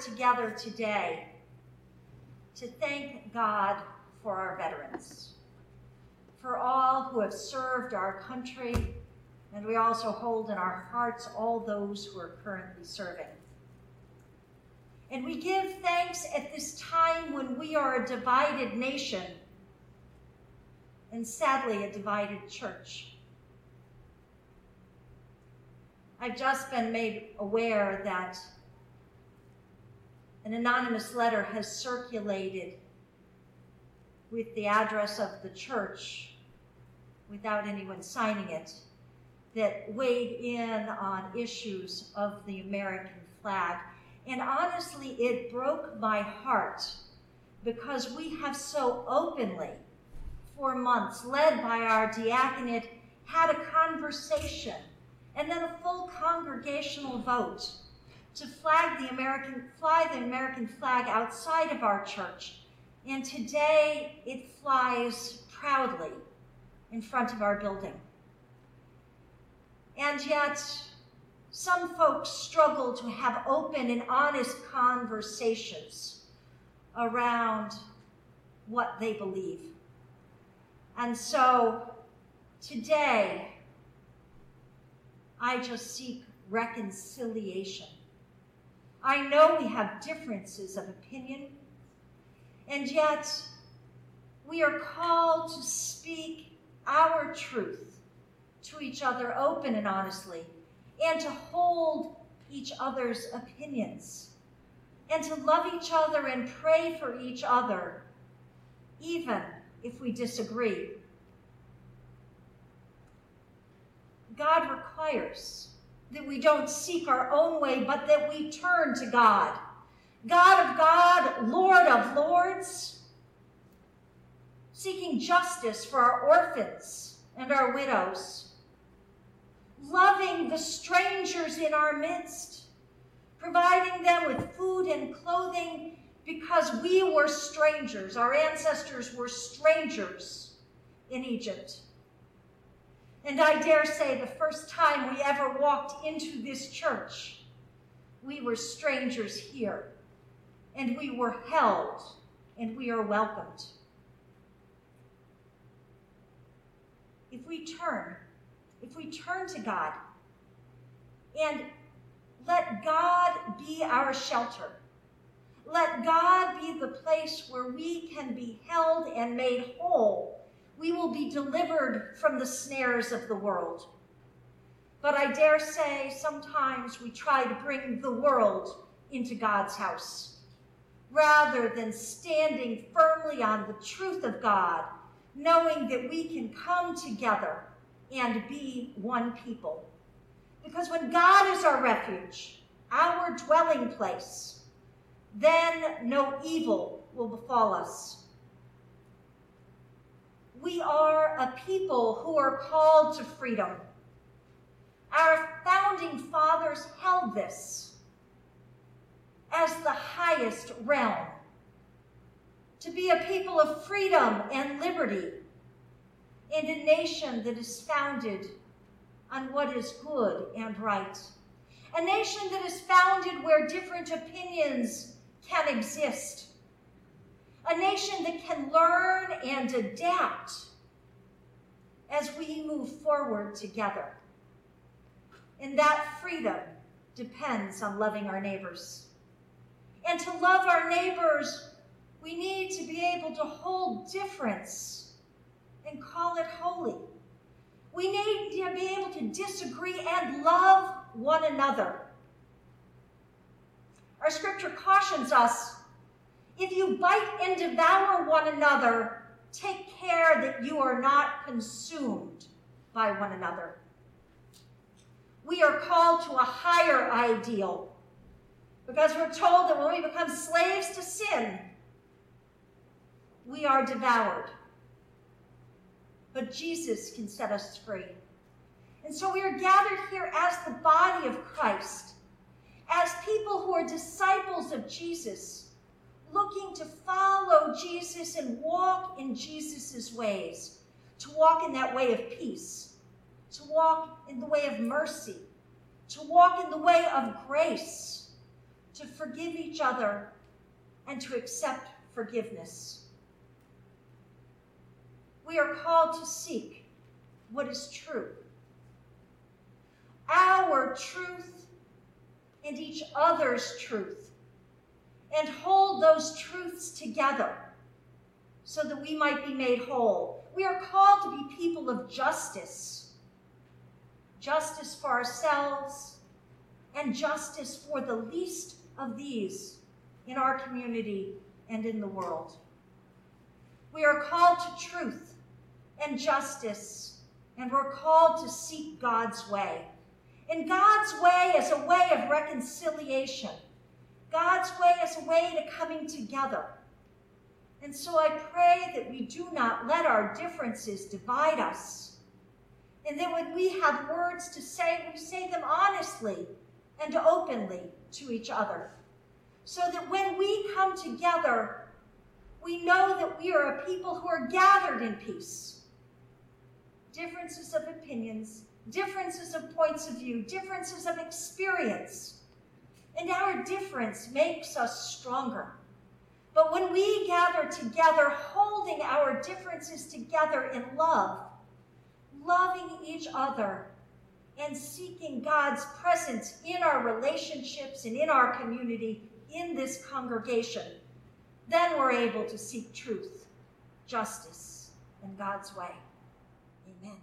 together today to thank God for our veterans, for all who have served our country, and we also hold in our hearts all those who are currently serving. And we give thanks at this time when we are a divided nation and sadly a divided church. I've just been made aware that an anonymous letter has circulated with the address of the church without anyone signing it that weighed in on issues of the American flag. And honestly, it broke my heart because we have so openly, for months, led by our diaconate, had a conversation and then a full congregational vote to flag the American, fly the American flag outside of our church. And today it flies proudly in front of our building. And yet, some folks struggle to have open and honest conversations around what they believe. And so today, I just seek reconciliation I know we have differences of opinion, and yet we are called to speak our truth to each other open and honestly, and to hold each other's opinions, and to love each other and pray for each other, even if we disagree. God requires that we don't seek our own way, but that we turn to God. God of God, Lord of lords, seeking justice for our orphans and our widows, loving the strangers in our midst, providing them with food and clothing because we were strangers. Our ancestors were strangers in Egypt. And I dare say the first time we ever walked into this church, we were strangers here, and we were held, and we are welcomed. If we turn, if we turn to God and let God be our shelter, let God be the place where we can be held and made whole we will be delivered from the snares of the world. But I dare say sometimes we try to bring the world into God's house rather than standing firmly on the truth of God, knowing that we can come together and be one people. Because when God is our refuge, our dwelling place, then no evil will befall us we are a people who are called to freedom. Our founding fathers held this as the highest realm to be a people of freedom and liberty and a nation that is founded on what is good and right. A nation that is founded where different opinions can exist a nation that can learn and adapt as we move forward together. And that freedom depends on loving our neighbors. And to love our neighbors, we need to be able to hold difference and call it holy. We need to be able to disagree and love one another. Our scripture cautions us if you bite and devour one another, take care that you are not consumed by one another. We are called to a higher ideal because we're told that when we become slaves to sin, we are devoured. But Jesus can set us free. And so we are gathered here as the body of Christ, as people who are disciples of Jesus looking to follow Jesus and walk in Jesus' ways, to walk in that way of peace, to walk in the way of mercy, to walk in the way of grace, to forgive each other, and to accept forgiveness. We are called to seek what is true. Our truth and each other's truth, and hold those truths together so that we might be made whole. We are called to be people of justice justice for ourselves and justice for the least of these in our community and in the world. We are called to truth and justice, and we're called to seek God's way. And God's way is a way of reconciliation. God's way is a way to coming together. And so I pray that we do not let our differences divide us. And that when we have words to say, we say them honestly and openly to each other. So that when we come together, we know that we are a people who are gathered in peace. Differences of opinions, differences of points of view, differences of experience. And our difference makes us stronger. But when we gather together, holding our differences together in love, loving each other, and seeking God's presence in our relationships and in our community, in this congregation, then we're able to seek truth, justice, and God's way. Amen.